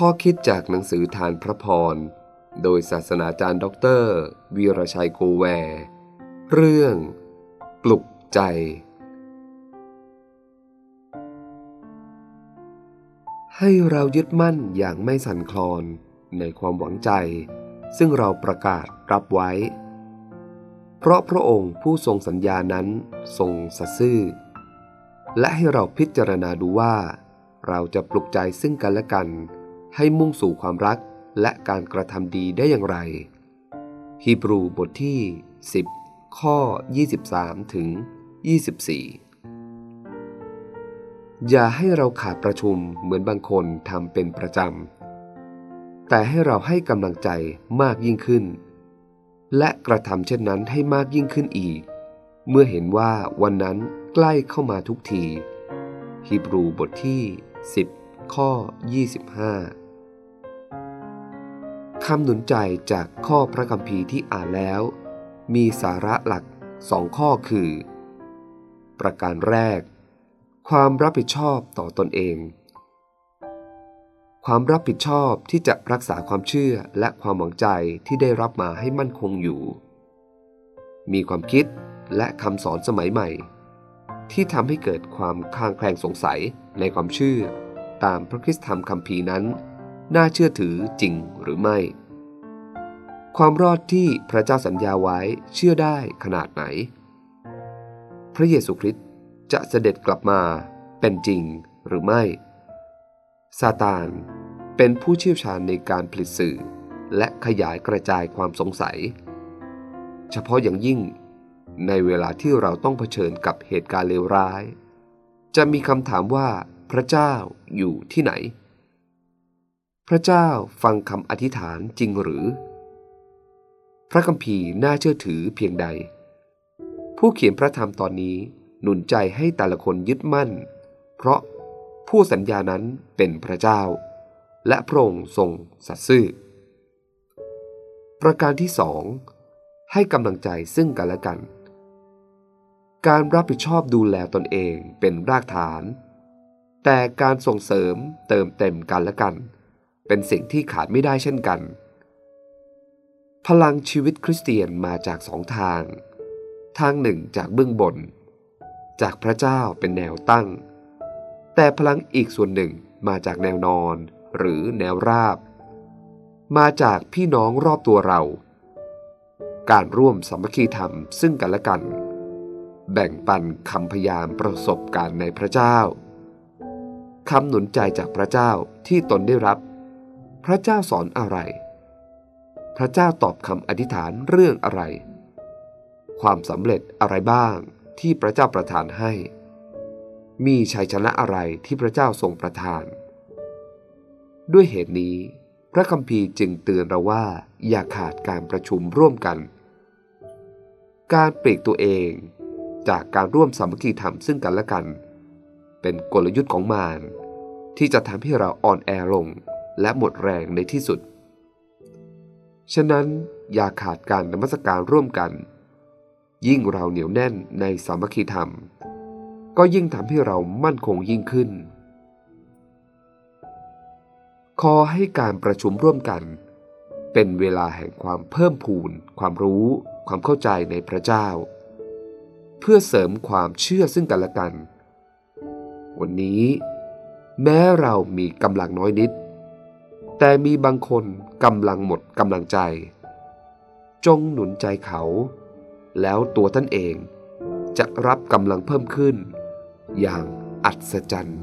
ข้อคิดจากหนังสือธารพระพร โดยศาสนาจารย์ด็อกเตอร์ วีรชัยโกแวร์เรื่อง ปลุกใจ ให้เรายึดมั่นอย่างไม่สั่นคลอนในความหวังใจ ซึ่งเราประกาศรับไว้ เพราะพระองค์ผู้ทรงสัญญานั้นทรงสัตย์ซื่อ และให้เราพิจารณาดูว่าเราจะปลุกใจซึ่งกันและกัน ให้มุ่งสู่ความรักและการกระทำดีได้อย่างไร ฮีบรูบทที่ 10 ข้อ 23 ถึง 24 อย่าให้เราขาดประชุมเหมือนบางคนทำเป็นประจำ แต่ให้เราให้กำลังใจมากยิ่งขึ้น และกระทำเช่นนั้นให้มากยิ่งขึ้นอีก เมื่อเห็นว่าวันนั้นใกล้เข้ามาทุกที ฮีบรูบทที่ 10 ข้อ 25 คำหนุนใจจากข้อพระคัมภีร์ที่อ่านแล้ว มีสาระหลักสองข้อคือ ประการแรก ความรับผิดชอบต่อตอนเอง ความรับผิดชอบที่จะรักษาความเชื่อและความหวังใจที่ได้รับมาให้มั่นคงอยู่ มีความคิดและคำสอนสมัยใหม่ ที่ทำให้เกิดความคลางแคลงสงสัยในความเชื่อ ตามพระคริสตธรรมคัมภีร์นั้น น่าเชื่อถือจริงหรือไม่ ความรอดที่พระเจ้าสัญญาไว้เชื่อได้ขนาดไหน พระเยซูคริสต์จะเสด็จกลับมาเป็นจริงหรือไม่ ซาตานเป็นผู้เชี่ยวชาญในการผลิตสื่อ และขยายกระจายความสงสัย เฉพาะอย่างยิ่งในเวลาที่เราต้องเผชิญกับเหตุการณ์เลวร้าย จะมีคำถามว่าพระเจ้าอยู่ที่ไหน พระเจ้าฟังคำอธิษฐานจริงหรือ พระคัมภีร์น่าเชื่อถือเพียงใด ผู้เขียนพระธรรมตอนนี้หนุนใจให้แต่ละคนยึดมั่น เพราะผู้สัญญานั้นเป็นพระเจ้า และพระองค์ทรงสัตย์ซื่อ ประการที่สองให้กำลังใจซึ่งกันและกัน การรับผิดชอบดูแลตนเองเป็นรากฐาน แต่การส่งเสริมเติมเต็มกันและกัน เป็นสิ่งที่ขาดไม่ได้เช่นกัน พลังชีวิตคริสเตียนมาจากสองทาง ทางหนึ่งจากเบื้องบน จากพระเจ้าเป็นแนวตั้ง แต่พลังอีกส่วนหนึ่งมาจากแนวนอนหรือแนวราบ มาจากพี่น้องรอบตัวเรา การร่วมสามัคคีธรรมซึ่งกันและกัน แบ่งปันคำพยามประสบการณ์ในพระเจ้าคำหนุนใจจากพระเจ้าที่ตนได้รับ พระเจ้าสอนอะไร พระเจ้าตอบคำอธิษฐานเรื่องอะไร ความสำเร็จอะไรบ้างที่พระเจ้าประทานให้ มีชัยชนะอะไรที่พระเจ้าทรงประทาน ด้วยเหตุนี้ พระคัมภีร์จึงเตือนเราว่าอย่าขาดการประชุมร่วมกัน การปลีกตัวเองจากการร่วมสามัคคีธรรมซึ่งกันและกัน เป็นกลยุทธ์ของมารที่จะทำให้เราอ่อนแอลง และหมดแรงในที่สุด ฉะนั้นอย่าขาดการนมัสการร่วมกัน ยิ่งเราเหนียวแน่นในสามัคคีธรรม ก็ยิ่งทำให้เรามั่นคงยิ่งขึ้น ขอให้การประชุมร่วมกัน เป็นเวลาแห่งความเพิ่มพูน ความรู้ ความเข้าใจในพระเจ้า เพื่อเสริมความเชื่อซึ่งกันและกัน วันนี้ แม้เรามีกำลังน้อยนิด แต่มีบางคนกำลังหมดกำลังใจ จงหนุนใจเขา แล้วตัวท่านเองจะรับกำลังเพิ่มขึ้น อย่างอัศจรรย์